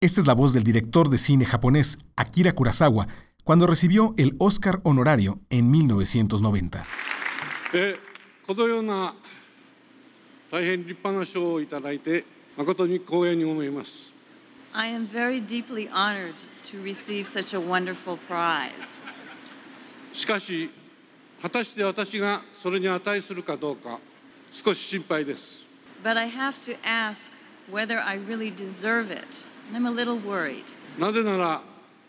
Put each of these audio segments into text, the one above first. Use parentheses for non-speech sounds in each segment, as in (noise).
Esta es la voz del director de cine japonés Akira Kurosawa cuando recibió el Oscar honorario en 1990. えーこのような大変立派な賞をいただいて誠に光栄に思います I am very deeply honored to receive such a wonderful prize. しかし果たして私がそれに値するかどうか少し心配です But I have to ask whether I really deserve it. And I'm a little worried なぜなら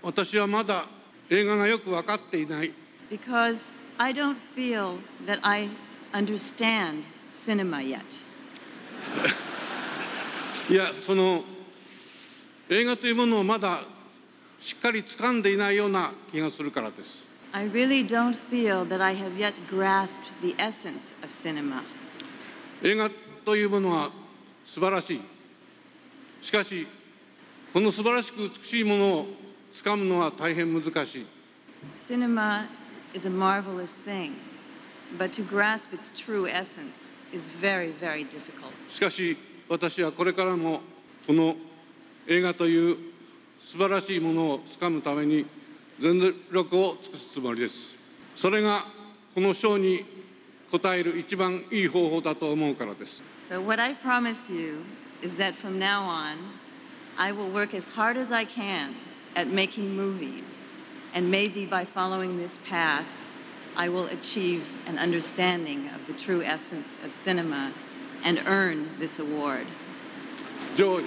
私はまだ映画がよく分かっていない because I don't feel that I understand cinema yet. いやその映画というものをまだしっかり掴んでいないような気がするからです I really don't feel that I have yet grasped the essence of cinema. 映画というものは素晴らしいしかしこの素晴らしく美しいものをつかむのは大変難しい。しかし私はこれからもこの映画という素晴らしいものをつかむために全力を尽くすつもりです。それがこの賞に応える一番いい方法だと思うからです。I will work as hard as I can at making movies. And maybe by following this path, I will achieve an understanding of the true essence of cinema and earn this award. 上位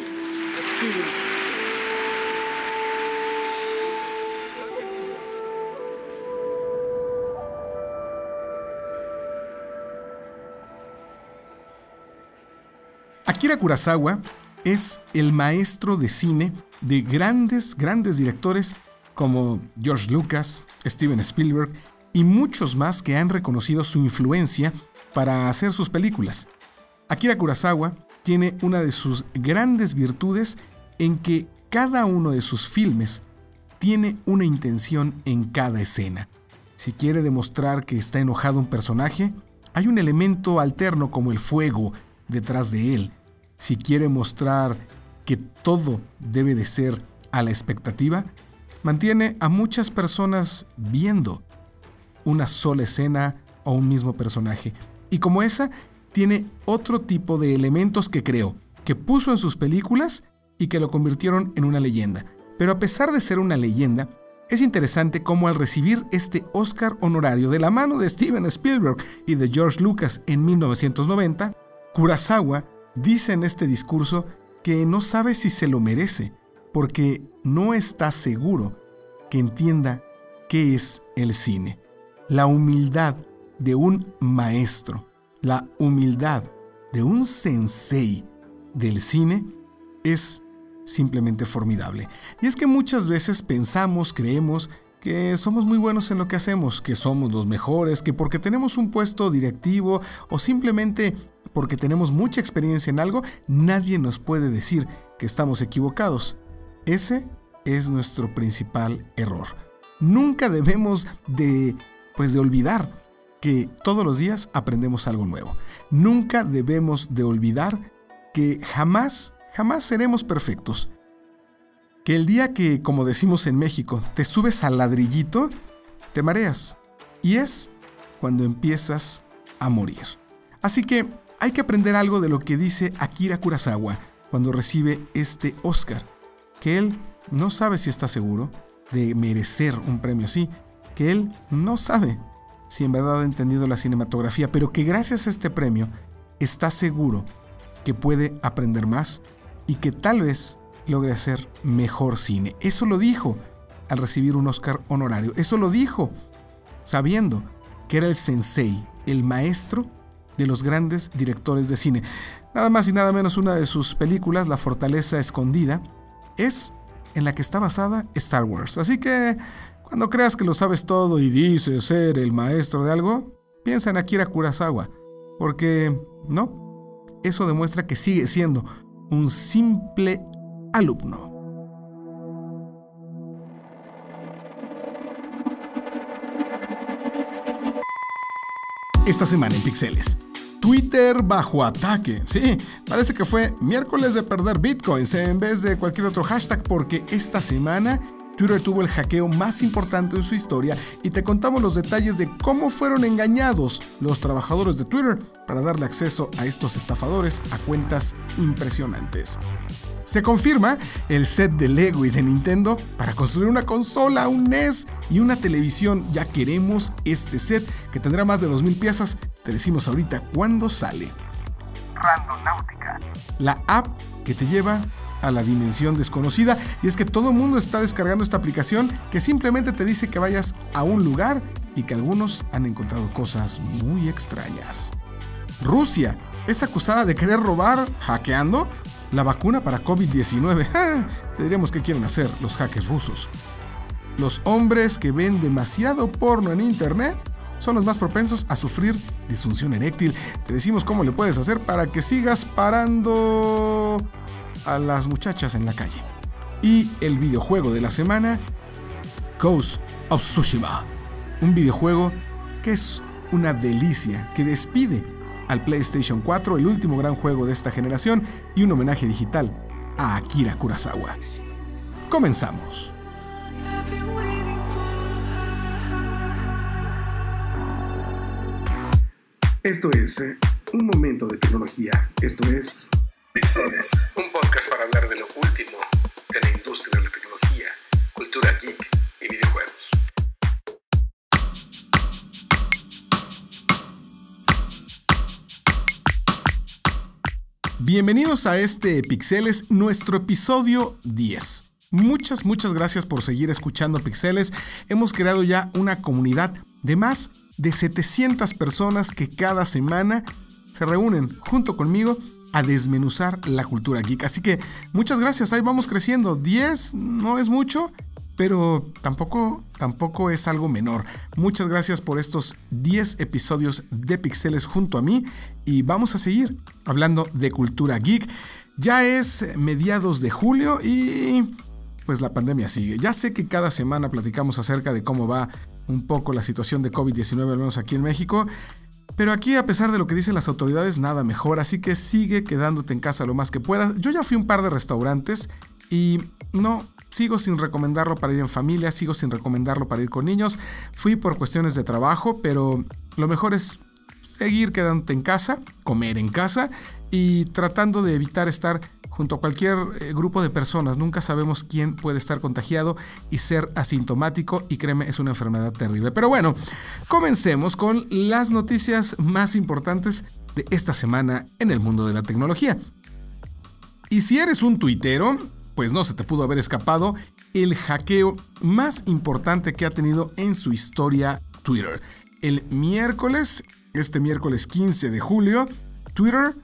Akira Kurosawa es el maestro de cine de grandes, grandes directores como George Lucas, Steven Spielberg y muchos más que han reconocido su influencia para hacer sus películas. Akira Kurosawa tiene una de sus grandes virtudes en que cada uno de sus filmes tiene una intención en cada escena. Si quiere demostrar que está enojado un personaje, hay un elemento alterno como el fuego detrás de él. Si quiere mostrar que todo debe de ser a la expectativa, mantiene a muchas personas viendo una sola escena o un mismo personaje. Y como esa, tiene otro tipo de elementos que creó, que puso en sus películas y que lo convirtieron en una leyenda. Pero a pesar de ser una leyenda, es interesante cómo al recibir este Oscar honorario de la mano de Steven Spielberg y de George Lucas en 1990, Kurosawa dice en este discurso que no sabe si se lo merece, porque no está seguro que entienda qué es el cine. La humildad de un maestro, la humildad de un sensei del cine es simplemente formidable. Y es que muchas veces pensamos, creemos que somos muy buenos en lo que hacemos, que somos los mejores, que porque tenemos un puesto directivo o simplemente porque tenemos mucha experiencia en algo, nadie nos puede decir que estamos equivocados. Ese es nuestro principal error. Nunca debemos de pues de olvidar que todos los días aprendemos algo nuevo. Nunca debemos de olvidar que jamás, jamás seremos perfectos. Que el día que, como decimos en México, te subes al ladrillito, te mareas. Y es cuando empiezas a morir. Así que hay que aprender algo de lo que dice Akira Kurosawa cuando recibe este Oscar. Que él no sabe si está seguro de merecer un premio así. Que él no sabe si en verdad ha entendido la cinematografía, pero que gracias a este premio está seguro que puede aprender más y que tal vez logre hacer mejor cine. Eso lo dijo al recibir un Oscar honorario. Eso lo dijo sabiendo que era el sensei, el maestro de los grandes directores de cine. Nada más y nada menos una de sus películas, La Fortaleza Escondida, es en la que está basada Star Wars. Así que cuando creas que lo sabes todo y dices ser el maestro de algo, piensa en Akira Kurosawa, porque no, eso demuestra que sigue siendo un simple alumno. Esta semana en Pixeles. Twitter bajo ataque. Sí, parece que fue miércoles de perder bitcoins en vez de cualquier otro hashtag porque esta semana Twitter tuvo el hackeo más importante de su historia y te contamos los detalles de cómo fueron engañados los trabajadores de Twitter para darle acceso a estos estafadores a cuentas impresionantes. Se confirma el set de Lego y de Nintendo para construir una consola, un NES y una televisión. Ya queremos este set que tendrá más de 2.000 piezas. Te decimos ahorita cuándo sale. Randonáutica. La app que te lleva a la dimensión desconocida y es que todo el mundo está descargando esta aplicación que simplemente te dice que vayas a un lugar y que algunos han encontrado cosas muy extrañas. Rusia es acusada de querer robar, hackeando, la vacuna para COVID-19. (laughs) Te diríamos que quieren hacer los hackers rusos. Los hombres que ven demasiado porno en Internet son los más propensos a sufrir disfunción eréctil. Te decimos cómo le puedes hacer para que sigas parando a las muchachas en la calle. Y el videojuego de la semana, Ghost of Tsushima. Un videojuego que es una delicia, que despide al PlayStation 4, el último gran juego de esta generación, y un homenaje digital a Akira Kurosawa. Comenzamos. Esto es eh, un momento de tecnología. Esto es Pixeles, un podcast para hablar de lo último de la industria de la tecnología, cultura geek y videojuegos. Bienvenidos a este Pixeles, nuestro episodio 10. Muchas, muchas gracias por seguir escuchando Pixeles. Hemos creado ya una comunidad de más de 700 personas que cada semana se reúnen junto conmigo a desmenuzar la cultura geek. Así que muchas gracias, ahí vamos creciendo. 10 no es mucho, pero tampoco, tampoco es algo menor. Muchas gracias por estos 10 episodios de Pixeles junto a mí y vamos a seguir hablando de cultura geek. Ya es mediados de julio y pues la pandemia sigue. Ya sé que cada semana platicamos acerca de cómo va un poco la situación de COVID-19, al menos aquí en México. Pero aquí, a pesar de lo que dicen las autoridades, nada mejor, así que sigue quedándote en casa lo más que puedas. Yo ya fui a un par de restaurantes y no, sigo sin recomendarlo para ir en familia, sigo sin recomendarlo para ir con niños. Fui por cuestiones de trabajo, pero lo mejor es seguir quedándote en casa, comer en casa y tratando de evitar estar junto a cualquier eh, grupo de personas. Nunca sabemos quién puede estar contagiado y ser asintomático y créeme, es una enfermedad terrible. Pero bueno, comencemos con las noticias más importantes de esta semana en el mundo de la tecnología. Y si eres un tuitero, pues no se te pudo haber escapado el hackeo más importante que ha tenido en su historia Twitter. El miércoles, este miércoles 15 de julio, Twitter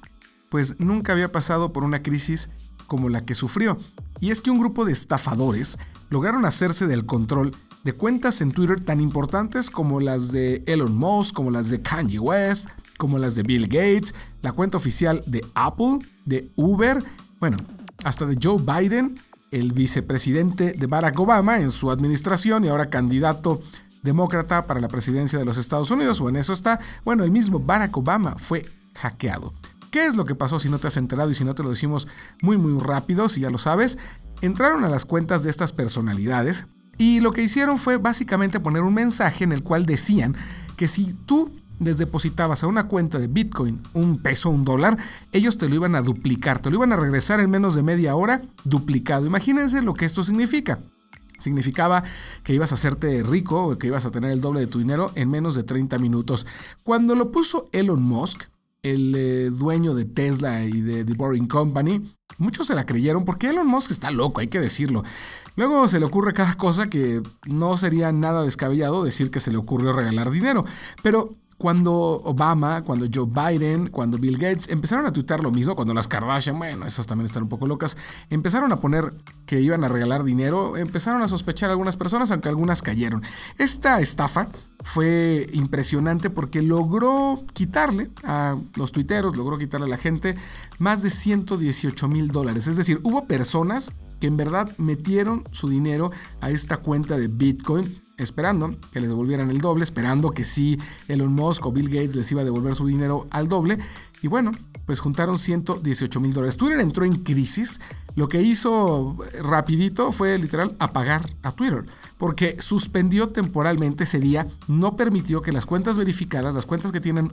pues nunca había pasado por una crisis como la que sufrió. Y es que un grupo de estafadores lograron hacerse del control de cuentas en Twitter tan importantes como las de Elon Musk, como las de Kanye West, como las de Bill Gates, la cuenta oficial de Apple, de Uber, bueno, hasta de Joe Biden, el vicepresidente de Barack Obama en su administración y ahora candidato demócrata para la presidencia de los Estados Unidos, o en eso está, bueno, el mismo Barack Obama fue hackeado. ¿Qué es lo que pasó si no te has enterado y si no te lo decimos muy muy rápido, si ya lo sabes? Entraron a las cuentas de estas personalidades y lo que hicieron fue básicamente poner un mensaje en el cual decían que si tú les depositabas a una cuenta de Bitcoin un peso, un dólar, ellos te lo iban a duplicar, te lo iban a regresar en menos de media hora duplicado. Imagínense lo que esto significa. Significaba que ibas a hacerte rico o que ibas a tener el doble de tu dinero en menos de 30 minutos. Cuando lo puso Elon Musk, el eh, dueño de Tesla y de The Boring Company, muchos se la creyeron porque Elon Musk está loco, hay que decirlo. Luego se le ocurre cada cosa que no sería nada descabellado decir que se le ocurrió regalar dinero. Pero cuando Obama, cuando Joe Biden, cuando Bill Gates empezaron a tuitar lo mismo, cuando las Kardashian, bueno, esas también están un poco locas, empezaron a poner que iban a regalar dinero, empezaron a sospechar algunas personas, aunque algunas cayeron. Esta estafa fue impresionante porque logró quitarle a los tuiteros, logró quitarle a la gente más de 118 mil dólares. Es decir, hubo personas que en verdad metieron su dinero a esta cuenta de Bitcoin esperando que les devolvieran el doble, esperando que sí Elon Musk o Bill Gates les iba a devolver su dinero al doble. Y bueno, pues juntaron 118 mil dólares. Twitter entró en crisis. Lo que hizo rapidito fue literal apagar a Twitter porque suspendió temporalmente ese día, no permitió que las cuentas verificadas, las cuentas que tienen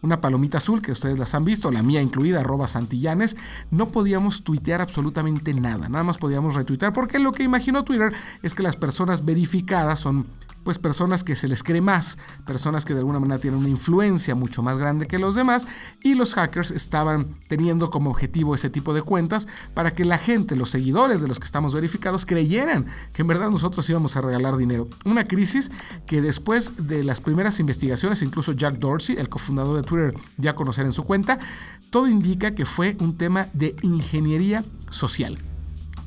una palomita azul, que ustedes las han visto, la mía incluida, arroba Santillanes, no podíamos tuitear absolutamente nada, nada más podíamos retuitear, porque lo que imaginó Twitter es que las personas verificadas son pues personas que se les cree más, personas que de alguna manera tienen una influencia mucho más grande que los demás y los hackers estaban teniendo como objetivo ese tipo de cuentas para que la gente, los seguidores de los que estamos verificados creyeran que en verdad nosotros íbamos a regalar dinero. Una crisis que después de las primeras investigaciones, incluso Jack Dorsey, el cofundador de Twitter, ya conocer en su cuenta, todo indica que fue un tema de ingeniería social.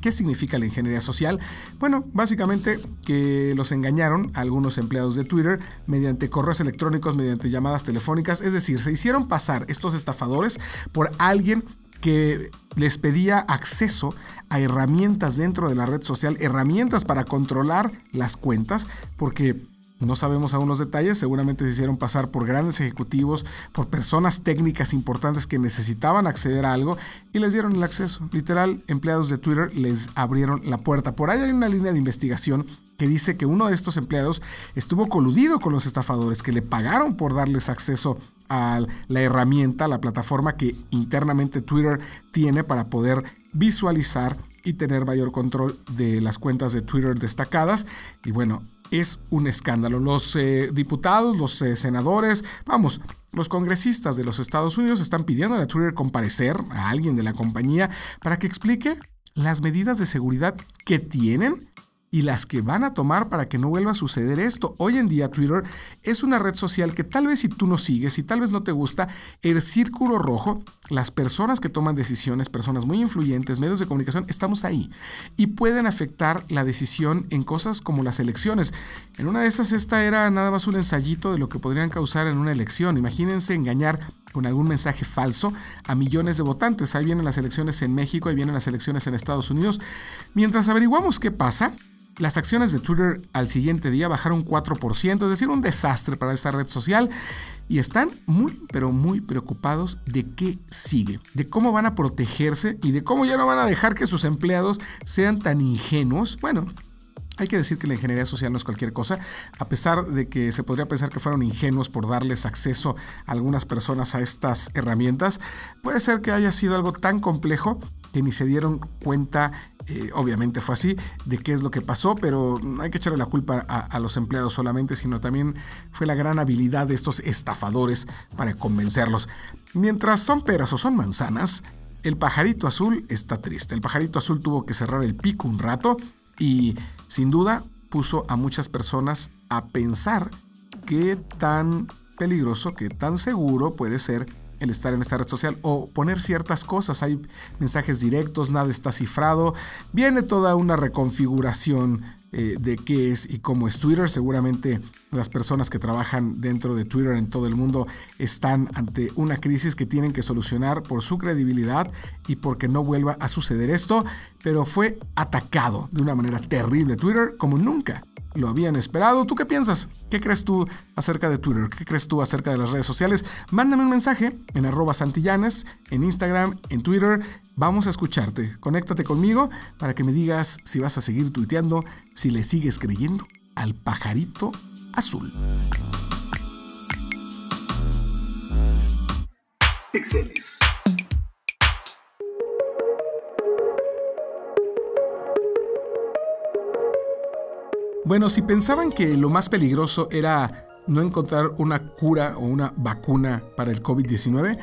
¿Qué significa la ingeniería social? Bueno, básicamente que los engañaron a algunos empleados de Twitter mediante correos electrónicos, mediante llamadas telefónicas, es decir, se hicieron pasar estos estafadores por alguien que les pedía acceso a herramientas dentro de la red social, herramientas para controlar las cuentas, porque no sabemos aún los detalles, seguramente se hicieron pasar por grandes ejecutivos, por personas técnicas importantes que necesitaban acceder a algo y les dieron el acceso. Literal, empleados de Twitter les abrieron la puerta. Por ahí hay una línea de investigación que dice que uno de estos empleados estuvo coludido con los estafadores, que le pagaron por darles acceso a la herramienta, la plataforma que internamente Twitter tiene para poder visualizar y tener mayor control de las cuentas de Twitter destacadas. Y bueno, es un escándalo. Los eh, diputados, los eh, senadores, vamos, los congresistas de los Estados Unidos están pidiendo a Twitter comparecer a alguien de la compañía para que explique las medidas de seguridad que tienen y las que van a tomar para que no vuelva a suceder esto. Hoy en día Twitter es una red social que tal vez si tú no sigues, y tal vez no te gusta, el círculo rojo, las personas que toman decisiones, personas muy influyentes, medios de comunicación, estamos ahí y pueden afectar la decisión en cosas como las elecciones. En una de esas esta era nada más un ensayito de lo que podrían causar en una elección. Imagínense engañar con algún mensaje falso a millones de votantes. Ahí vienen las elecciones en México, ahí vienen las elecciones en Estados Unidos. Mientras averiguamos qué pasa, las acciones de Twitter al siguiente día bajaron 4%, es decir, un desastre para esta red social. Y están muy, pero muy preocupados de qué sigue, de cómo van a protegerse y de cómo ya no van a dejar que sus empleados sean tan ingenuos. Bueno, hay que decir que la ingeniería social no es cualquier cosa, a pesar de que se podría pensar que fueron ingenuos por darles acceso a algunas personas a estas herramientas, puede ser que haya sido algo tan complejo que ni se dieron cuenta, eh, obviamente fue así, de qué es lo que pasó, pero no hay que echarle la culpa a, a, los empleados solamente, sino también fue la gran habilidad de estos estafadores para convencerlos. Mientras son peras o son manzanas, el pajarito azul está triste. El pajarito azul tuvo que cerrar el pico un rato y sin duda puso a muchas personas a pensar qué tan peligroso, qué tan seguro puede ser el estar en esta red social o poner ciertas cosas. Hay mensajes directos, nada está cifrado. Viene toda una reconfiguración eh, de qué es y cómo es Twitter. Seguramente las personas que trabajan dentro de Twitter en todo el mundo están ante una crisis que tienen que solucionar por su credibilidad y porque no vuelva a suceder esto. Pero fue atacado de una manera terrible Twitter como nunca lo habían esperado. ¿Tú qué piensas? ¿Qué crees tú acerca de Twitter? ¿Qué crees tú acerca de las redes sociales? Mándame un mensaje en arroba santillanes, en Instagram, en Twitter. Vamos a escucharte. Conéctate conmigo para que me digas si vas a seguir tuiteando, si le sigues creyendo al pajarito azul. Pixeles. Bueno, si pensaban que lo más peligroso era no encontrar una cura o una vacuna para el COVID-19,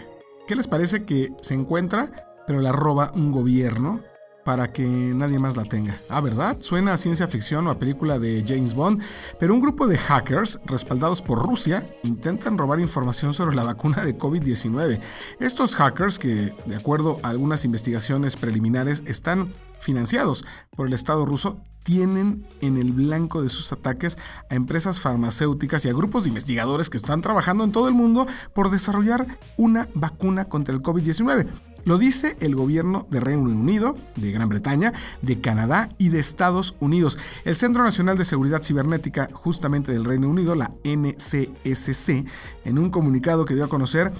¿qué les parece que se encuentra, pero la roba un gobierno para que nadie más la tenga? Ah, ¿verdad? Suena a ciencia ficción o a película de James Bond, pero un grupo de hackers respaldados por Rusia intentan robar información sobre la vacuna de COVID-19. Estos hackers, que de acuerdo a algunas investigaciones preliminares están financiados por el Estado ruso, tienen en el blanco de sus ataques a empresas farmacéuticas y a grupos de investigadores que están trabajando en todo el mundo por desarrollar una vacuna contra el COVID-19. Lo dice el gobierno de Reino Unido, de Gran Bretaña, de Canadá y de Estados Unidos. El Centro Nacional de Seguridad Cibernética, justamente del Reino Unido, la NCSC, en un comunicado que dio a conocer,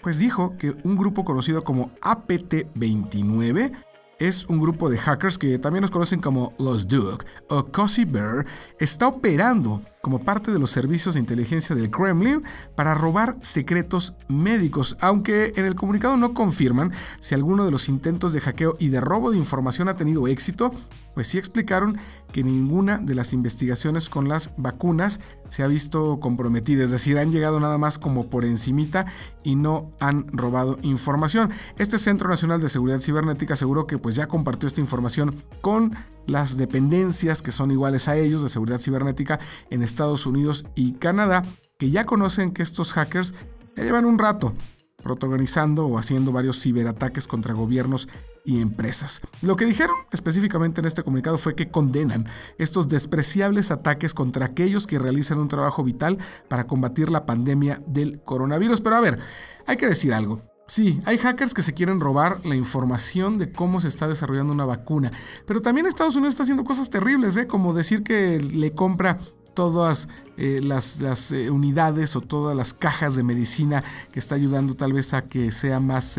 pues dijo que un grupo conocido como APT29 es un grupo de hackers que también nos conocen como los Duke o Cozy Bear, está operando como parte de los servicios de inteligencia del Kremlin para robar secretos médicos, aunque en el comunicado no confirman si alguno de los intentos de hackeo y de robo de información ha tenido éxito, pues sí explicaron que ninguna de las investigaciones con las vacunas se ha visto comprometida, es decir, han llegado nada más como por encimita y no han robado información. Este Centro Nacional de Seguridad Cibernética aseguró que pues ya compartió esta información con las dependencias que son iguales a ellos de seguridad cibernética en Unidos y Canadá, que ya conocen que estos hackers ya llevan un rato protagonizando o haciendo varios ciberataques contra gobiernos y empresas. Lo que dijeron específicamente en este comunicado fue que condenan estos despreciables ataques contra aquellos que realizan un trabajo vital para combatir la pandemia del coronavirus. Pero a ver, hay que decir algo. Sí, hay hackers que se quieren robar la información de cómo se está desarrollando una vacuna, pero también Estados Unidos está haciendo cosas terribles, ¿eh? como decir que le compra todas eh, las, eh, unidades o todas las cajas de medicina que está ayudando tal vez a que sea más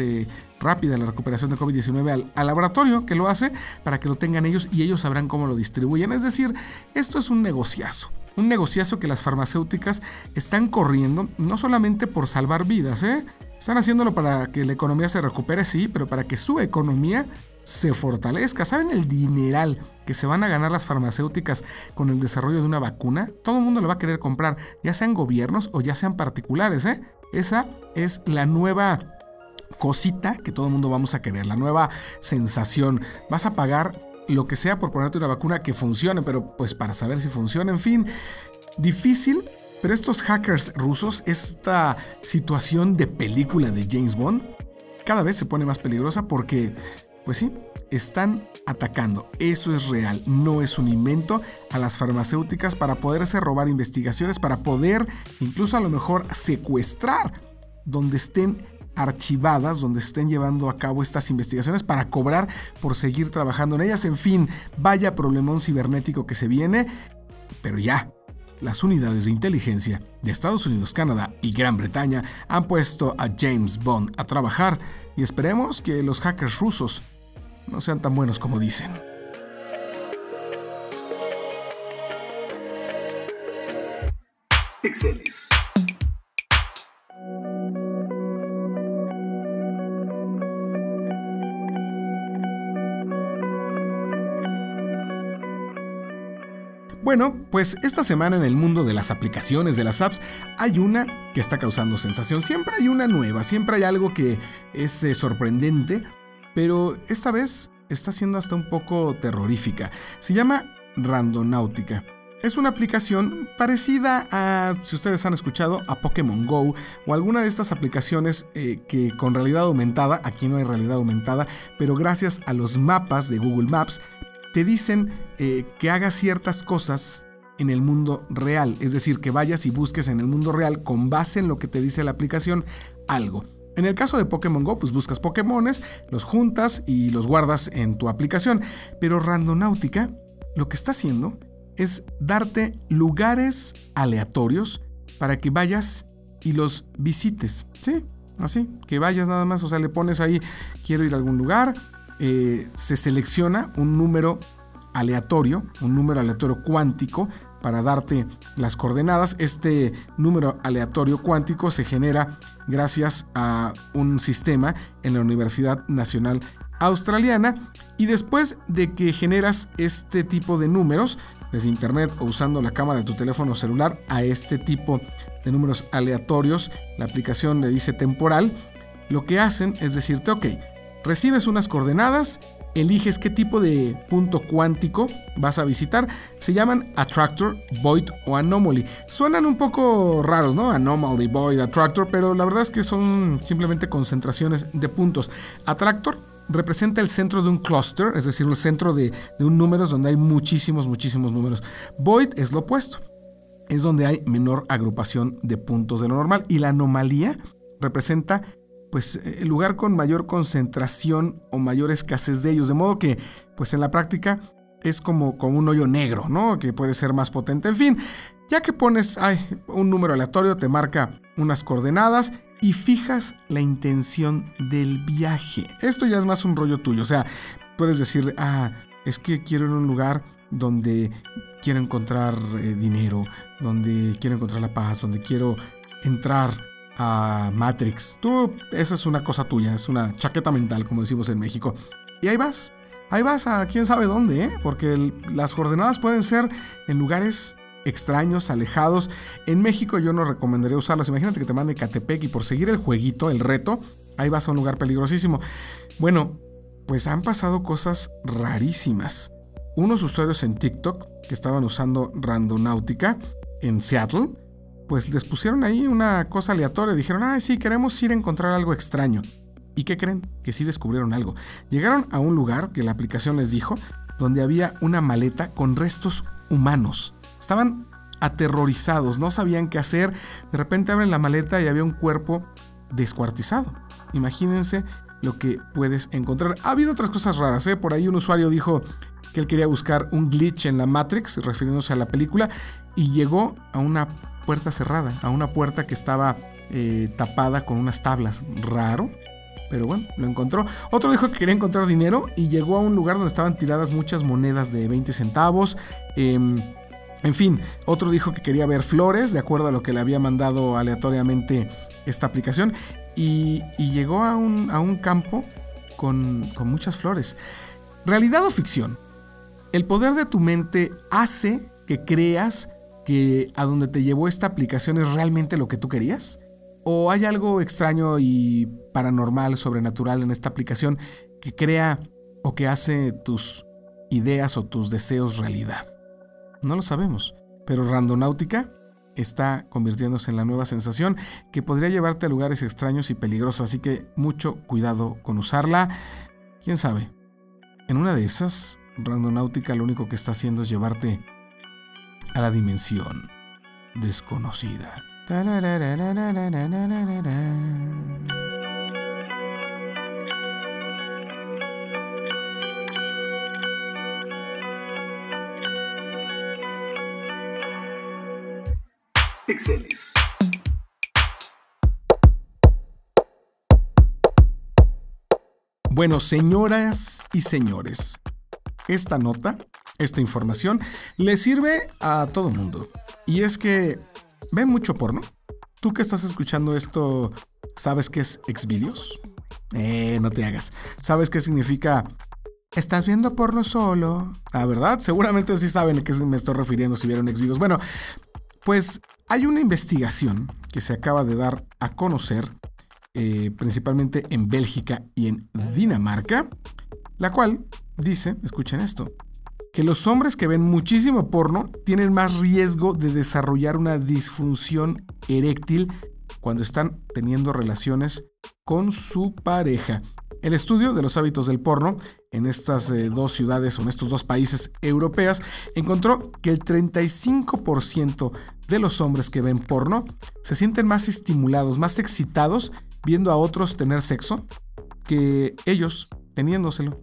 rápida la recuperación de COVID-19 al, al, laboratorio que lo hace para que lo tengan ellos y ellos sabrán cómo lo distribuyen. Es decir, esto es un negociazo. Un negociazo que las farmacéuticas están corriendo no solamente por salvar vidas, ¿eh? Están haciéndolo para que la economía se recupere, sí, pero para que su economía se fortalezca. ¿Saben el dineral que se van a ganar las farmacéuticas con el desarrollo de una vacuna? Todo el mundo lo va a querer comprar, ya sean gobiernos o ya sean particulares. ¿eh? Esa es la nueva cosita que todo el mundo vamos a querer, la nueva sensación. Vas a pagar lo que sea por ponerte una vacuna que funcione, pero pues para saber si funciona, en fin, difícil pero estos hackers rusos, esta situación de película de James Bond, cada vez se pone más peligrosa porque, pues sí, están atacando. Eso es real, no es un invento a las farmacéuticas para poderse robar investigaciones, para poder incluso a lo mejor secuestrar donde estén archivadas, donde estén llevando a cabo estas investigaciones para cobrar por seguir trabajando en ellas. En fin, vaya problemón cibernético que se viene, pero ya, las unidades de inteligencia de Estados Unidos, Canadá y Gran Bretaña han puesto a James Bond a trabajar y esperemos que los hackers rusos no sean tan buenos como dicen. Excelis. Bueno, pues esta semana en el mundo de las aplicaciones, de las apps, hay una que está causando sensación. Siempre hay una nueva, siempre hay algo que es eh, sorprendente, pero esta vez está siendo hasta un poco terrorífica. Se llama Randonáutica. Es una aplicación parecida a, si ustedes han escuchado, a Pokémon Go o alguna de estas aplicaciones eh, que con realidad aumentada, aquí no hay realidad aumentada, pero gracias a los mapas de Google Maps te dicen eh, que hagas ciertas cosas en el mundo real, es decir, que vayas y busques en el mundo real con base en lo que te dice la aplicación algo. En el caso de Pokémon Go, pues buscas Pokémones, los juntas y los guardas en tu aplicación. Pero Randonáutica lo que está haciendo es darte lugares aleatorios para que vayas y los visites. Sí, así, que vayas nada más. O sea, le pones ahí, quiero ir a algún lugar, eh, se selecciona un número aleatorio, un número aleatorio cuántico para darte las coordenadas. Este número aleatorio cuántico se genera gracias a un sistema en la Universidad Nacional Australiana y después de que generas este tipo de números desde internet o usando la cámara de tu teléfono celular a este tipo de números aleatorios, la aplicación le dice temporal, lo que hacen es decirte, ok, recibes unas coordenadas, eliges qué tipo de punto cuántico vas a visitar. Se llaman Attractor, Void o Anomaly. Suenan un poco raros, ¿no? Anomaly, Void, Attractor, pero la verdad es que son simplemente concentraciones de puntos. Attractor representa el centro de un cluster, es decir, el centro de, de un número donde hay muchísimos, muchísimos números. Void es lo opuesto. Es donde hay menor agrupación de puntos de lo normal. Y la anomalía representa pues el lugar con mayor concentración o mayor escasez de ellos, de modo que pues en la práctica es como, como un hoyo negro, ¿no? Que puede ser más potente. En fin, ya que pones un número aleatorio, te marca unas coordenadas y fijas la intención del viaje. Esto ya es más un rollo tuyo, o sea, puedes decir, ah, es que quiero ir a un lugar donde quiero encontrar eh, dinero, donde quiero encontrar la paz, donde quiero entrar a Matrix. Tú, esa es una cosa tuya, es una chaqueta mental, como decimos en México. Y ahí vas, ahí vas a quién sabe dónde, ¿eh? porque las coordenadas pueden ser en lugares extraños, alejados. En México yo no recomendaría usarlas. Imagínate que te mande Catepec y por seguir el jueguito, el reto, ahí vas a un lugar peligrosísimo. Bueno, pues han pasado cosas rarísimas. Unos usuarios en TikTok que estaban usando Randonáutica en Seattle, pues les pusieron ahí una cosa aleatoria. Dijeron, ah, sí, queremos ir a encontrar algo extraño. ¿Y qué creen? Que sí descubrieron algo. Llegaron a un lugar que la aplicación les dijo, donde había una maleta con restos humanos. Estaban aterrorizados, no sabían qué hacer. De repente abren la maleta y había un cuerpo descuartizado. Imagínense lo que puedes encontrar. Ha habido otras cosas raras, ¿eh? Por ahí un usuario dijo que él quería buscar un glitch en la Matrix, refiriéndose a la película, y llegó a una puerta cerrada, a una puerta que estaba eh, tapada con unas tablas. Raro, pero bueno, lo encontró. Otro dijo que quería encontrar dinero y llegó a un lugar donde estaban tiradas muchas monedas de 20 centavos. Em, en fin, otro dijo que quería ver flores, de acuerdo a lo que le había mandado aleatoriamente esta aplicación, y, llegó a un, a un campo con, con muchas flores. ¿Realidad o ficción? El poder de tu mente hace que creas que a donde te llevó esta aplicación es realmente lo que tú querías? ¿O hay algo extraño y paranormal, sobrenatural en esta aplicación que crea o que hace tus ideas o tus deseos realidad? No lo sabemos, pero Randonáutica está convirtiéndose en la nueva sensación que podría llevarte a lugares extraños y peligrosos, así que mucho cuidado con usarla. ¿Quién sabe? En una de esas, Randonáutica lo único que está haciendo es llevarte a la dimensión desconocida. Pixeles. Bueno, señoras y señores, esta nota, esta información, le sirve a todo mundo. Y es que ven mucho porno. Tú que estás escuchando esto, ¿sabes qué es Xvideos? Eh, no te hagas. ¿Sabes qué significa ¿Estás viendo porno solo? Ah, ¿verdad? Seguramente sí saben a qué me estoy refiriendo si vieron Xvideos. Bueno, pues hay una investigación que se acaba de dar a conocer, eh, principalmente en Bélgica y en Dinamarca, la cual dice, escuchen esto, que los hombres que ven muchísimo porno tienen más riesgo de desarrollar una disfunción eréctil cuando están teniendo relaciones con su pareja. El estudio de los hábitos del porno en estas eh, dos ciudades o en estos dos países europeas encontró que el 35% de los hombres que ven porno se sienten más estimulados, más excitados viendo a otros tener sexo que ellos teniéndoselo.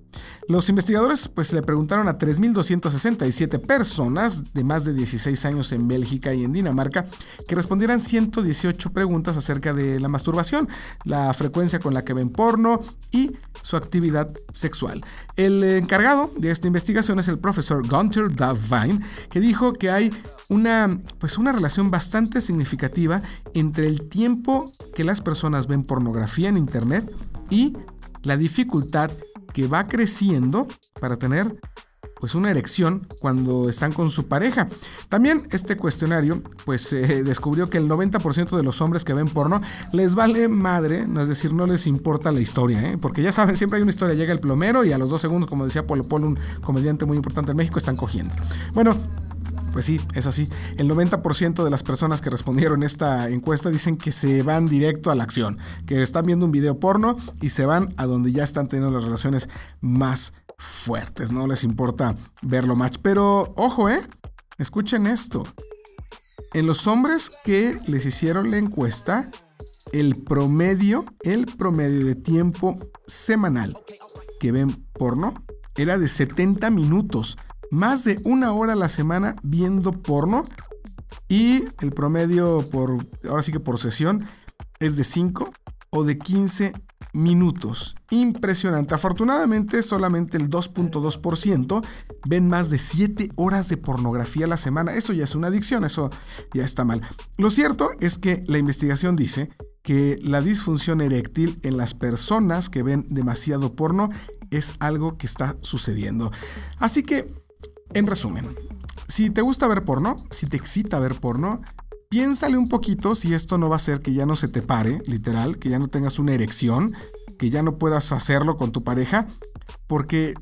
Los investigadores pues le preguntaron a 3.267 personas de más de 16 años en Bélgica y en Dinamarca que respondieran 118 preguntas acerca de la masturbación, la frecuencia con la que ven porno y su actividad sexual. El encargado de esta investigación es el profesor Gunther Davine, que dijo que hay una, pues una relación bastante significativa entre el tiempo que las personas ven pornografía en Internet y la dificultad que va creciendo para tener pues una erección cuando están con su pareja. También este cuestionario pues (laughs) descubrió que el 90% de los hombres que ven porno les vale madre, es decir, no les importa la historia, ¿eh? porque ya saben, siempre hay una historia, llega el plomero y a los dos segundos, como decía Polo Polo, un comediante muy importante en México, están cogiendo. Bueno, pues sí, es así. El 90% de las personas que respondieron esta encuesta dicen que se van directo a la acción, que están viendo un video porno y se van a donde ya están teniendo las relaciones más fuertes, no les importa verlo más. Pero ojo, ¿eh? Escuchen esto. En los hombres que les hicieron la encuesta, el promedio, el promedio de tiempo semanal que ven porno era de 70 minutos. Más de una hora a la semana viendo porno. Y el promedio por, ahora sí que por sesión, es de 5 o de 15 minutos. Impresionante. Afortunadamente, solamente el 2.2% ven más de 7 horas de pornografía a la semana. Eso ya es una adicción, eso ya está mal. Lo cierto es que la investigación dice que la disfunción eréctil en las personas que ven demasiado porno es algo que está sucediendo. Así que, en resumen, si te gusta ver porno, si te excita ver porno, piénsale un poquito si esto no va a ser que ya no se te pare, literal, que ya no tengas una erección, que ya no puedas hacerlo con tu pareja, porque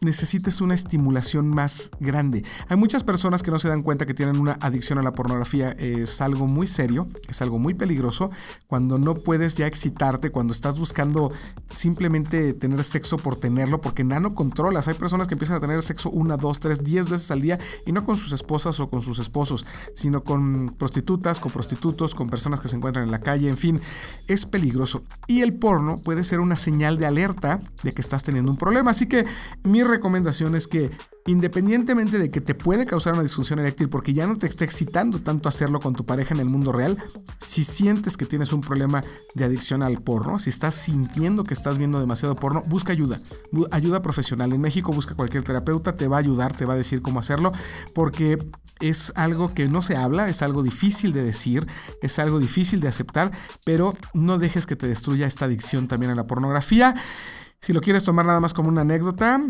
necesites una estimulación más grande. Hay muchas personas que no se dan cuenta que tienen una adicción a la pornografía. Es algo muy serio, es algo muy peligroso cuando no puedes ya excitarte, cuando estás buscando simplemente tener sexo por tenerlo, porque nano controlas. Hay personas que empiezan a tener sexo una, dos, tres, diez veces al día y no con sus esposas o con sus esposos, sino con prostitutas, con prostitutos, con personas que se encuentran en la calle, en fin, es peligroso. Y el porno puede ser una señal de alerta de que estás teniendo un problema. Así que mi recomendación es que independientemente de que te puede causar una disfunción eréctil porque ya no te está excitando tanto hacerlo con tu pareja en el mundo real, si sientes que tienes un problema de adicción al porno, si estás sintiendo que estás viendo demasiado porno, busca ayuda, ayuda profesional. En México busca cualquier terapeuta, te va a ayudar, te va a decir cómo hacerlo, porque es algo que no se habla, es algo difícil de decir, es algo difícil de aceptar, pero no dejes que te destruya esta adicción también a la pornografía. Si lo quieres tomar nada más como una anécdota,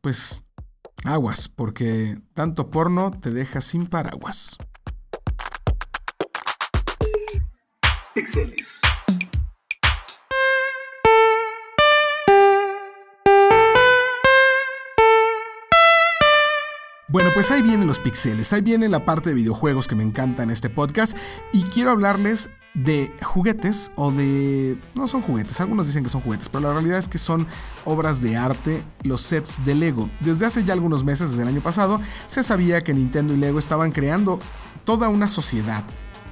pues aguas, porque tanto porno te deja sin paraguas. Pixeles. Bueno, pues ahí vienen los pixeles, ahí viene la parte de videojuegos que me encanta en este podcast y quiero hablarles de juguetes o de... no son juguetes, algunos dicen que son juguetes, pero la realidad es que son obras de arte, los sets de Lego. Desde hace ya algunos meses, desde el año pasado, se sabía que Nintendo y Lego estaban creando toda una sociedad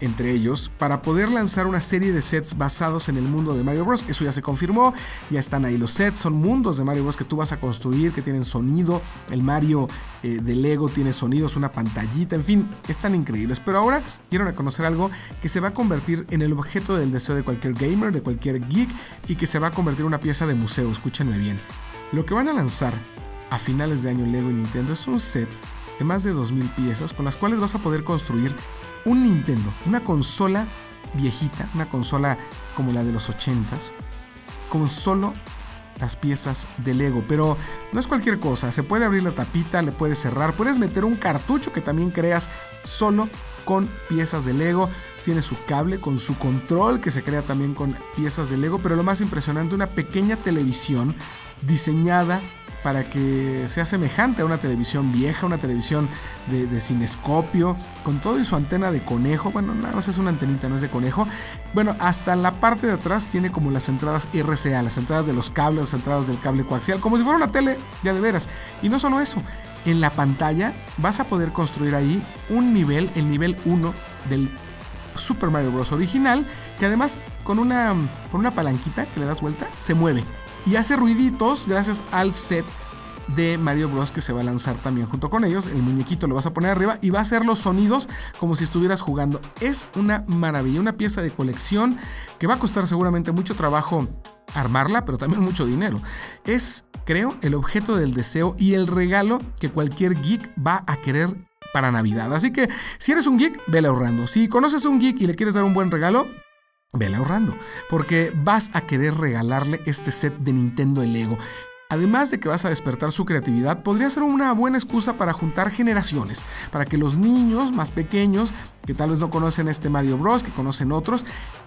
entre ellos para poder lanzar una serie de sets basados en el mundo de Mario Bros. Eso ya se confirmó, ya están ahí los sets, son mundos de Mario Bros. que tú vas a construir, que tienen sonido, el Mario eh, de Lego tiene sonidos, una pantallita, en fin, están increíbles. Pero ahora quiero reconocer algo que se va a convertir en el objeto del deseo de cualquier gamer, de cualquier geek y que se va a convertir en una pieza de museo, escúchenme bien. Lo que van a lanzar a finales de año Lego y Nintendo es un set de más de 2.000 piezas con las cuales vas a poder construir un Nintendo, una consola viejita, una consola como la de los 80s, con solo las piezas de Lego. Pero no es cualquier cosa, se puede abrir la tapita, le puedes cerrar, puedes meter un cartucho que también creas solo con piezas de Lego. Tiene su cable con su control que se crea también con piezas de Lego, pero lo más impresionante, una pequeña televisión diseñada para que sea semejante a una televisión vieja, una televisión de, cinescopio, con todo y su antena de conejo. Bueno, nada más es una antenita, no es de conejo. Bueno, hasta la parte de atrás tiene como las entradas RCA, las entradas de los cables, las entradas del cable coaxial, como si fuera una tele, ya de veras. Y no solo eso, en la pantalla vas a poder construir ahí un nivel, el nivel 1 del Super Mario Bros. original, que además con una, con una palanquita que le das vuelta, se mueve y hace ruiditos gracias al set de Mario Bros que se va a lanzar también junto con ellos. El muñequito lo vas a poner arriba y va a hacer los sonidos como si estuvieras jugando. Es una maravilla, una pieza de colección que va a costar seguramente mucho trabajo armarla, pero también mucho dinero. Es, creo, el objeto del deseo y el regalo que cualquier geek va a querer para Navidad. Así que si eres un geek, vele ahorrando. Si conoces a un geek y le quieres dar un buen regalo, vele ahorrando, porque vas a querer regalarle este set de Nintendo el Lego. Además de que vas a despertar su creatividad, podría ser una buena excusa para juntar generaciones, para que los niños más pequeños, que tal vez no conocen este Mario Bros, que conocen otros,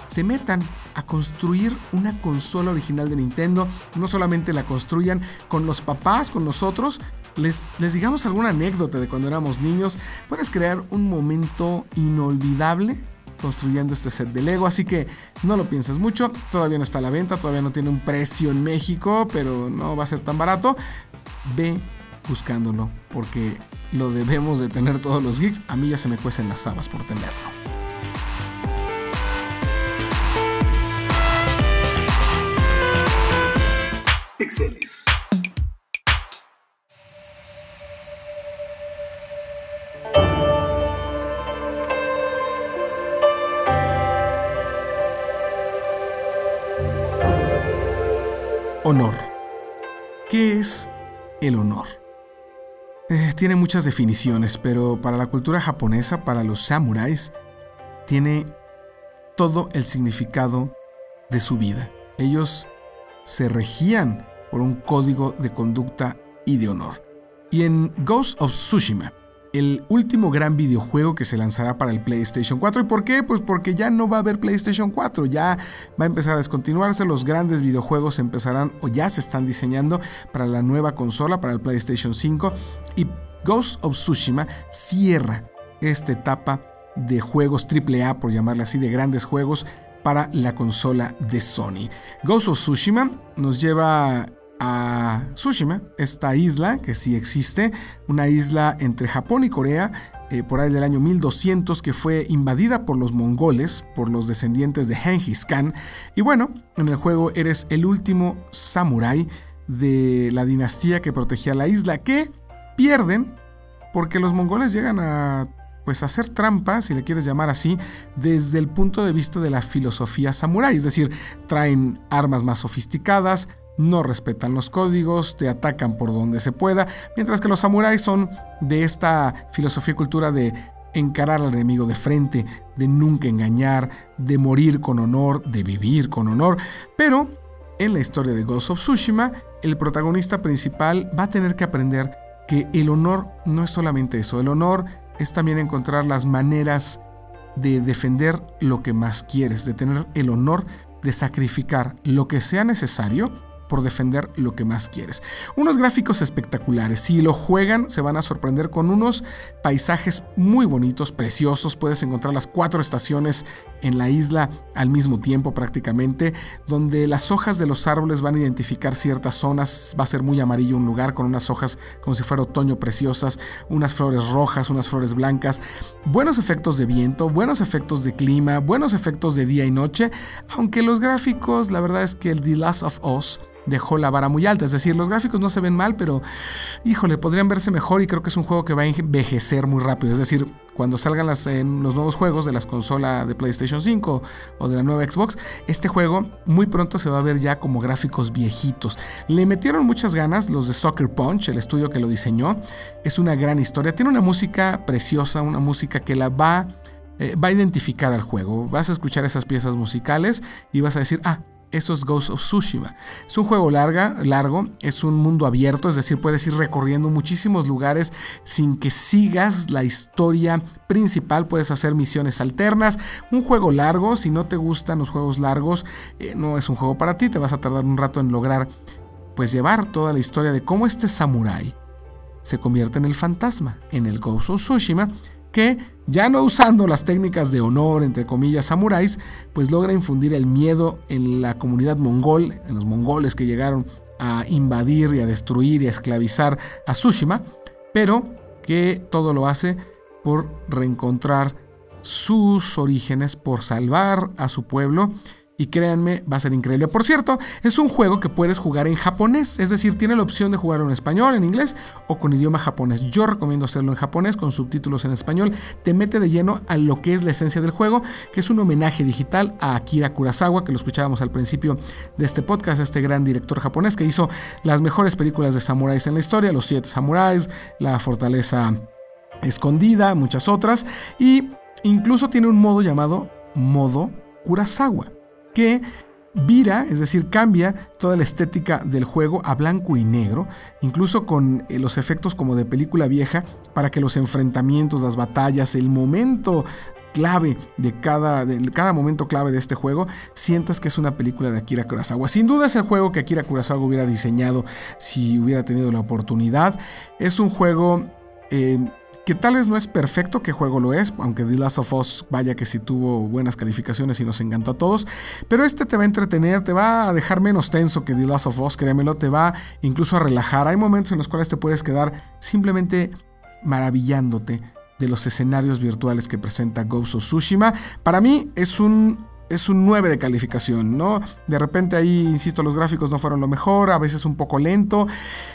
se metan a construir una consola original de Nintendo, no solamente la construyan con los papás, con nosotros, les, les digamos alguna anécdota de cuando éramos niños, puedes crear un momento inolvidable construyendo este set de Lego. Así que no lo pienses mucho. Todavía no está a la venta, todavía no tiene un precio en México, pero no va a ser tan barato. Ve buscándolo porque lo debemos de tener todos los geeks. A mí ya se me cuecen las habas por tenerlo. Pixeles. Honor. ¿Qué es el honor? Eh, tiene muchas definiciones, pero para la cultura japonesa, para los samuráis, tiene todo el significado de su vida. Ellos se regían por un código de conducta y de honor. Y en Ghost of Tsushima, el último gran videojuego que se lanzará para el PlayStation 4. ¿Y por qué? Pues porque ya no va a haber PlayStation 4, ya va a empezar a descontinuarse, los grandes videojuegos empezarán o ya se están diseñando para la nueva consola, para el PlayStation 5 y Ghost of Tsushima cierra esta etapa de juegos AAA, por llamarle así, de grandes juegos para la consola de Sony. Ghost of Tsushima nos lleva a Tsushima, esta isla que sí existe, una isla entre Japón y Corea, eh, por ahí del año 1200, que fue invadida por los mongoles, por los descendientes de Genghis Khan. Y bueno, en el juego eres el último samurái de la dinastía que protegía la isla, que pierden porque los mongoles llegan a pues hacer trampas, si le quieres llamar así, desde el punto de vista de la filosofía samurái, es decir, traen armas más sofisticadas, no respetan los códigos, te atacan por donde se pueda, mientras que los samuráis son de esta filosofía y cultura de encarar al enemigo de frente, de nunca engañar, de morir con honor, de vivir con honor, pero en la historia de Ghost of Tsushima, el protagonista principal va a tener que aprender que el honor no es solamente eso, el honor es también encontrar las maneras de defender lo que más quieres, de tener el honor de sacrificar lo que sea necesario por defender lo que más quieres. Unos gráficos espectaculares. Si lo juegan, se van a sorprender con unos paisajes muy bonitos, preciosos. Puedes encontrar las cuatro estaciones en la isla al mismo tiempo prácticamente, donde las hojas de los árboles van a identificar ciertas zonas. Va a ser muy amarillo un lugar con unas hojas como si fuera otoño preciosas, unas flores rojas, unas flores blancas. Buenos efectos de viento, buenos efectos de clima, buenos efectos de día y noche. Aunque los gráficos, la verdad es que el The Last of Us dejó la vara muy alta. Es decir, los gráficos no se ven mal, pero híjole, podrían verse mejor y creo que es un juego que va a envejecer muy rápido. Es decir, cuando salgan los nuevos juegos de las consolas de PlayStation 5 o de la nueva Xbox, este juego muy pronto se va a ver ya como gráficos viejitos. Le metieron muchas ganas los de Soccer Punch, el estudio que lo diseñó. Es una gran historia. Tiene una música preciosa, una música que la va... Eh, va a identificar al juego. Vas a escuchar esas piezas musicales y vas a decir, ah, eso es Ghost of Tsushima. Es un juego larga, largo, es un mundo abierto, es decir, puedes ir recorriendo muchísimos lugares sin que sigas la historia principal, puedes hacer misiones alternas. Un juego largo, si no te gustan los juegos largos, eh, no es un juego para ti, te vas a tardar un rato en lograr pues llevar toda la historia de cómo este samurái se convierte en el fantasma en el Ghost of Tsushima que, ya no usando las técnicas de honor, entre comillas, samuráis, pues logra infundir el miedo en la comunidad mongol, en los mongoles que llegaron a invadir y a destruir y a esclavizar a Tsushima, pero que todo lo hace por reencontrar sus orígenes, por salvar a su pueblo y créanme, va a ser increíble. Por cierto, es un juego que puedes jugar en japonés, es decir, tiene la opción de jugarlo en español, en inglés o con idioma japonés. Yo recomiendo hacerlo en japonés con subtítulos en español. Te mete de lleno a lo que es la esencia del juego, que es un homenaje digital a Akira Kurosawa, que lo escuchábamos al principio de este podcast, este gran director japonés que hizo las mejores películas de samuráis en la historia, Los Siete Samuráis, La Fortaleza Escondida, muchas otras, y incluso tiene un modo llamado modo Kurosawa que vira, es decir, cambia toda la estética del juego a blanco y negro, incluso con eh, los efectos como de película vieja, para que los enfrentamientos, las batallas, el momento clave de cada, de cada momento clave de este juego, sientas que es una película de Akira Kurosawa. Sin duda es el juego que Akira Kurosawa hubiera diseñado si hubiera tenido la oportunidad. Es un juego... Eh, que tal vez no es perfecto, que juego lo es, aunque The Last of Us vaya que sí tuvo buenas calificaciones y nos encantó a todos, pero este te va a entretener, te va a dejar menos tenso que The Last of Us, créemelo, te va incluso a relajar. Hay momentos en los cuales te puedes quedar simplemente maravillándote de los escenarios virtuales que presenta Ghost of Tsushima. Para mí es un es un 9 de calificación, ¿no? De repente ahí, insisto, los gráficos no fueron lo mejor, a veces un poco lento.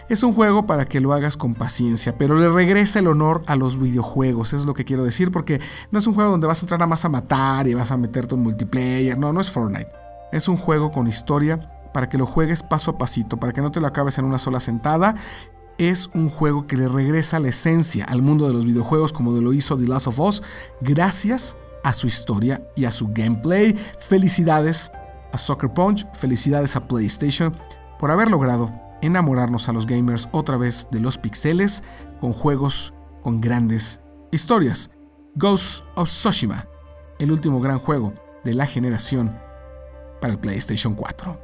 Es un juego para que lo hagas con paciencia, pero le regresa el honor a los videojuegos, es lo que quiero decir, porque no es un juego donde vas a entrar a más a matar y vas a meterte un multiplayer, no, no es Fortnite. Es un juego con historia para que lo juegues paso a pasito, para que no te lo acabes en una sola sentada. Es un juego que le regresa la esencia al mundo de los videojuegos como lo hizo The Last of Us, gracias su historia y a su gameplay. Felicidades a Soccer Punch, felicidades a PlayStation por haber logrado enamorarnos a los gamers otra vez de los pixeles con juegos con grandes historias. Ghost of Tsushima, el último gran juego de la generación para el PlayStation 4.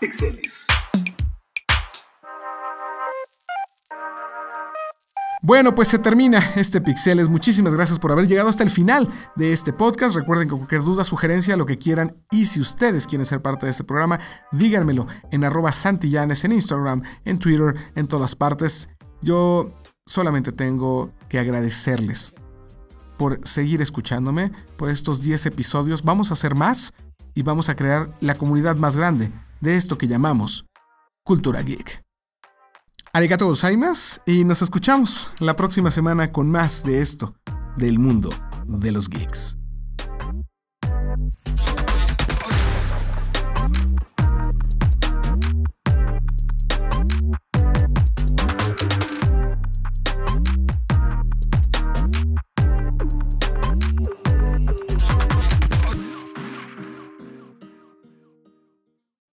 Pixeles. Bueno, pues se termina este Pixeles. Muchísimas gracias por haber llegado hasta el final de este podcast. Recuerden que cualquier duda, sugerencia, lo que quieran, y si ustedes quieren ser parte de este programa, díganmelo en arroba santillanes, en Instagram, en Twitter, en todas partes. Yo solamente tengo que agradecerles por seguir escuchándome, por estos 10 episodios. Vamos a hacer más y vamos a crear la comunidad más grande de esto que llamamos Cultura Geek. Arigato gozaimasu y nos escuchamos la próxima semana con más de esto, del mundo de los geeks.